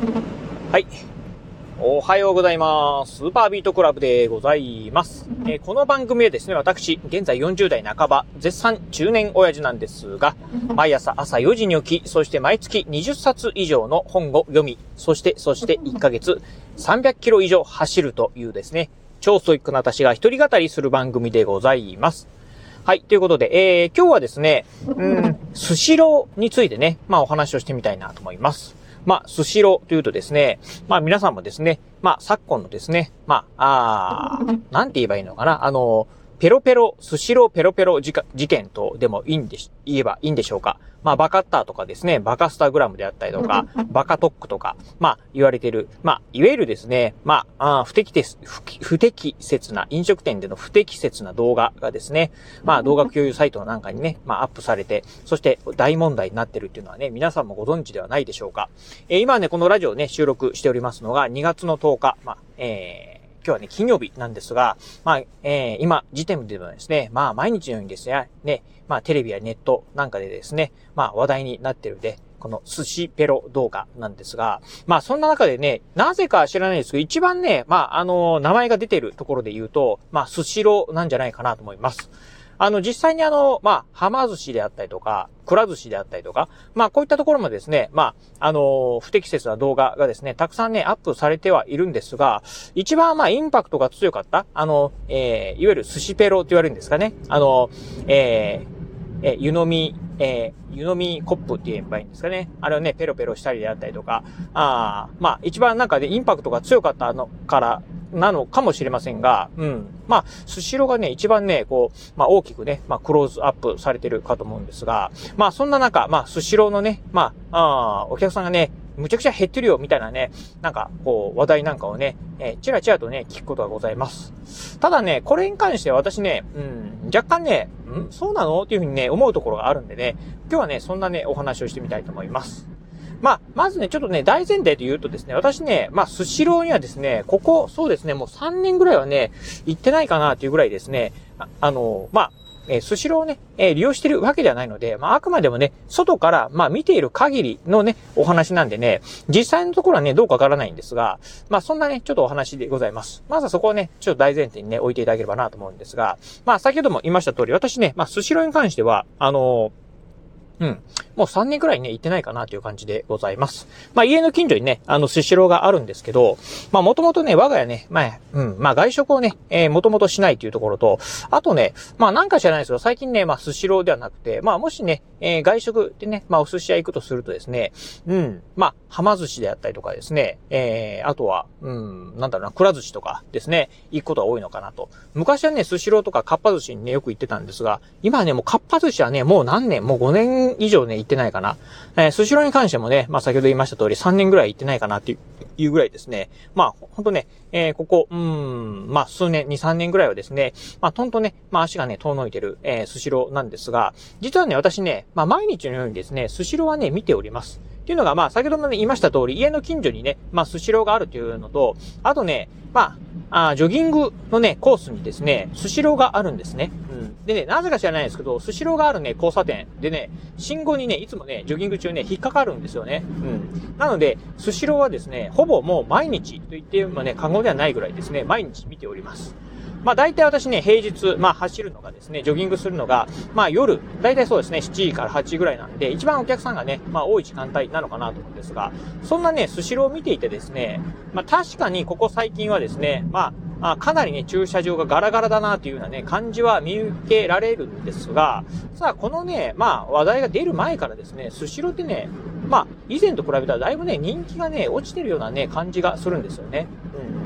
はい。おはようございます。スーパービートクラブでございます。えー、この番組はですね、私、現在40代半ば、絶賛中年親父なんですが、毎朝朝4時に起き、そして毎月20冊以上の本を読み、そして、そして1ヶ月300キロ以上走るというですね、超ストイックな私が一人語りする番組でございます。はい。ということで、えー、今日はですね、うん、スシローについてね、まあお話をしてみたいなと思います。まあ、スシローというとですね、まあ皆さんもですね、まあ昨今のですね、まあ、あ なんて言えばいいのかな、あの、ペロペロ、スシローペロペロ事件とでもいいんでし、言えばいいんでしょうか。まあ、バカッターとかですね、バカスタグラムであったりとか、バカトックとか、まあ、言われてる、まあ、いわゆるですね、まあ、あ不適切、不適切な、飲食店での不適切な動画がですね、まあ、動画共有サイトなんかにね、まあ、アップされて、そして大問題になってるっていうのはね、皆さんもご存知ではないでしょうか。えー、今ね、このラジオね、収録しておりますのが2月の10日、まあ、えー今日はね、金曜日なんですが、まあ、えー、今、時点ではですね、まあ、毎日のようにですね、ね、まあ、テレビやネットなんかでですね、まあ、話題になってるで、この寿司ペロ動画なんですが、まあそんな中でね、なぜか知らないですけど、一番ね、まああの、名前が出てるところで言うと、まあ寿司ロなんじゃないかなと思います。あの、実際にあの、まあ、浜寿司であったりとか、くら寿司であったりとか、まあ、こういったところもですね、まあ、あの、不適切な動画がですね、たくさんね、アップされてはいるんですが、一番まあ、インパクトが強かった、あの、えー、いわゆる寿司ペロって言われるんですかね。あの、えー、え湯飲み、えー、湯飲みコップって言えばいいんですかね。あれをね、ペロペロしたりであったりとか、あまあ、一番なんかで、ね、インパクトが強かったのから、なのかもしれませんが、うん。まあ、スシローがね、一番ね、こう、まあ大きくね、まあクローズアップされてるかと思うんですが、まあそんな中、まあスシローのね、まあ、あお客さんがね、むちゃくちゃ減ってるよ、みたいなね、なんか、こう、話題なんかをね、えー、チラチラとね、聞くことがございます。ただね、これに関しては私ね、うん、若干ね、んそうなの？っていうふうにね、思うところがあるんでね、今日はね、そんなね、お話をしてみたいと思います。まあ、まずね、ちょっとね、大前提と言うとですね、私ね、まあ、スシローにはですね、ここ、そうですね、もう3年ぐらいはね、行ってないかなっていうぐらいですね、ああの、まあ、え、スシローをね、え、利用してるわけではないので、まあ、あくまでもね、外から、まあ、見ている限りのね、お話なんでね、実際のところはね、どうかわからないんですが、まあ、そんなね、ちょっとお話でございます。まずはそこをね、ちょっと大前提にね、置いていただければなと思うんですが、まあ、先ほども言いました通り、私ね、まあ、スシローに関しては、あのーうん。もう3年くらいね、行ってないかなという感じでございます。まあ家の近所にね、あの、スシローがあるんですけど、まあもともとね、我が家ね、まあ、うん、まあ外食をね、えー、もともとしないというところと、あとね、まあなんか知らないですけど、最近ね、まあスシローではなくて、まあもしね、えー、外食でね、まあお寿司屋行くとするとですね、うん、まあ、浜寿司であったりとかですね、えー、あとは、うん、なんだろうな、くら寿司とかですね、行くことが多いのかなと。昔はね、スシローとかかっぱ寿司にね、よく行ってたんですが、今はね、もうかっぱ寿司はね、もう何年、もう5年以上ね、行ってないかな。えー、スシローに関してもね、まあ先ほど言いました通り3年ぐらい行ってないかなっていうぐらいですね。まあ、ほんとね、えー、ここ、うん、まあ数年、2、3年ぐらいはですね、まあとんとね、まあ足がね、遠のいてる、えー、スシローなんですが、実はね、私ね、まあ毎日のようにですね、スシローはね、見ております。っていうのが、まあ、先ほどもね、言いました通り、家の近所にね、まあ、スシローがあるというのと、あとね、まあ、あジョギングのね、コースにですね、スシローがあるんですね。うん。でね、なぜか知らないんですけど、スシローがあるね、交差点でね、信号にね、いつもね、ジョギング中ね、引っかかるんですよね。うん。なので、スシローはですね、ほぼもう毎日と言ってもね、過言ではないぐらいですね、毎日見ております。まあ大体私ね、平日、まあ走るのがですね、ジョギングするのが、まあ夜、大体そうですね、7時から8時ぐらいなんで、一番お客さんがね、まあ多い時間帯なのかなと思うんですが、そんなね、スシローを見ていてですね、まあ確かにここ最近はですね、まあ、かなりね、駐車場がガラガラだなというようなね、感じは見受けられるんですが、さあ、このね、まあ、話題が出る前からですね、スシローってね、まあ、以前と比べたらだいぶね、人気がね、落ちてるようなね、感じがするんですよね。うん。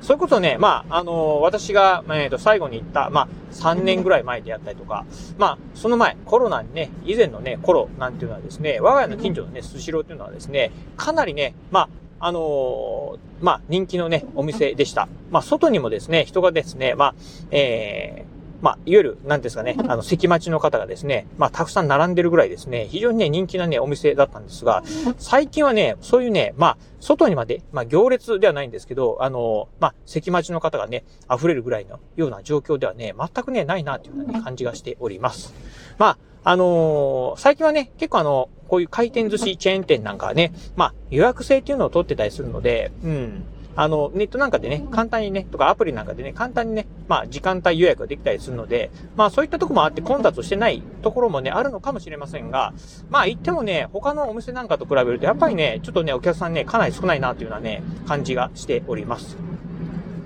そういうことね、まあ、あのー、私が、えっ、ー、と、最後に行った、まあ、3年ぐらい前でやったりとか、まあ、その前、コロナにね、以前のね、頃なんていうのはですね、我が家の近所のね、スシローっていうのはですね、かなりね、まあ、あのー、まあ、人気のね、お店でした。まあ、外にもですね、人がですね、まあ、えー、まあ、いわゆる、なんですかね、あの、席待ちの方がですね、まあ、たくさん並んでるぐらいですね、非常にね、人気なね、お店だったんですが、最近はね、そういうね、まあ、外にまで、まあ、行列ではないんですけど、あの、まあ、席待ちの方がね、溢れるぐらいのような状況ではね、全くね、ないな、というような、ね、感じがしております。まあ、あのー、最近はね、結構あの、こういう回転寿司チェーン店なんかはね、まあ、予約制っていうのを取ってたりするので、うん。あの、ネットなんかでね、簡単にね、とかアプリなんかでね、簡単にね、まあ、時間帯予約ができたりするので、まあ、そういったとこもあって混雑してないところもね、あるのかもしれませんが、まあ、言ってもね、他のお店なんかと比べると、やっぱりね、ちょっとね、お客さんね、かなり少ないなというようなね、感じがしております。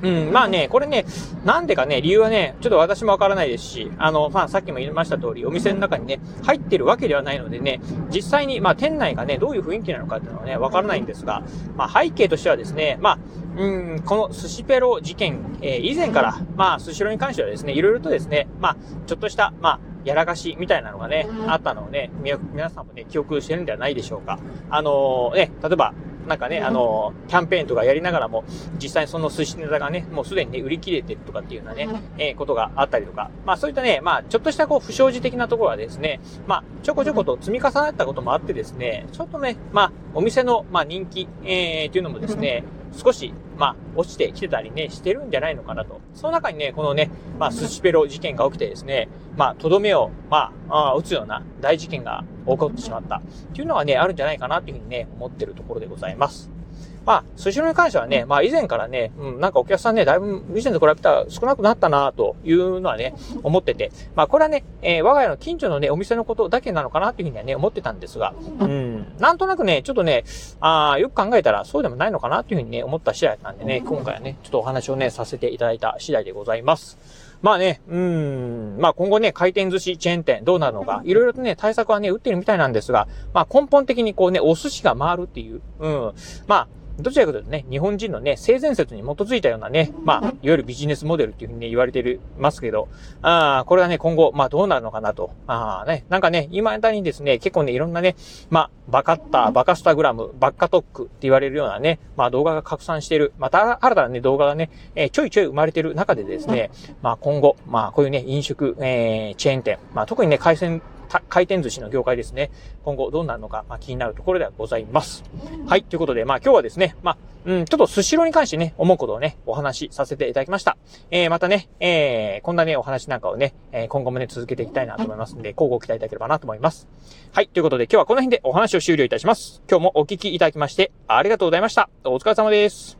うん、まあね、これね、なんでかね、理由はね、ちょっと私もわからないですし、あの、まあさっきも言いました通り、お店の中にね、入ってるわけではないのでね、実際に、まあ店内がね、どういう雰囲気なのかっていうのはね、わからないんですが、まあ背景としてはですね、まあ、うん、この寿司ペロ事件、えー、以前から、まあ、寿司ローに関してはですね、いろいろとですね、まあ、ちょっとした、まあ、やらかしみたいなのがね、あったのをね、皆さんもね、記憶してるんではないでしょうか。あのー、ね、例えば、なんかね、あの、キャンペーンとかやりながらも、実際その寿司ネタがね、もうすでにね、売り切れてるとかっていうようなね、えー、ことがあったりとか、まあそういったね、まあちょっとしたこう不祥事的なところはですね、まあちょこちょこと積み重なったこともあってですね、ちょっとね、まあお店の、まあ人気、えー、っていうのもですね、少し、まあ、落ちてきてたりね、してるんじゃないのかなと。その中にね、このね、まあ、スシペロ事件が起きてですね、まあ、とどめを、まあ、あ打つような大事件が起こってしまった。っていうのがね、あるんじゃないかなっていうふうにね、思ってるところでございます。まあ、寿司ロに関してはね、まあ以前からね、うん、なんかお客さんね、だいぶ以前と比べたら少なくなったなというのはね、思ってて、まあこれはね、えー、我が家の近所のね、お店のことだけなのかなっていうふうにはね、思ってたんですが、うん、なんとなくね、ちょっとね、あよく考えたらそうでもないのかなっていうふうにね、思った次第なんでね、今回はね、ちょっとお話をね、させていただいた次第でございます。まあね、うん、まあ今後ね、回転寿司チェーン店どうなるのか、いろいろとね、対策はね、打ってるみたいなんですが、まあ根本的にこうね、お寿司が回るっていう、うん、まあ、どちらかというとね、日本人のね、性善説に基づいたようなね、まあ、いわゆるビジネスモデルっていうふうにね、言われてる、ますけど、ああ、これはね、今後、まあ、どうなるのかなと。ああ、ね、なんかね、今だにですね、結構ね、いろんなね、まあ、バカッター、バカスタグラム、バッカトックって言われるようなね、まあ、動画が拡散してる、また、新たなね、動画がね、えー、ちょいちょい生まれてる中でですね、まあ、今後、まあ、こういうね、飲食、えー、チェーン店、まあ、特にね、海鮮回転寿司の業界ですね。今後どうなるのか、まあ、気になるところではございます。はい。ということで、まあ今日はですね、まあ、うん、ちょっとスシローに関してね、思うことをね、お話しさせていただきました。えー、またね、えー、こんなね、お話なんかをね、えー、今後もね、続けていきたいなと思いますんで、交互期待いただければなと思います。はい。ということで、今日はこの辺でお話を終了いたします。今日もお聞きいただきまして、ありがとうございました。お疲れ様です。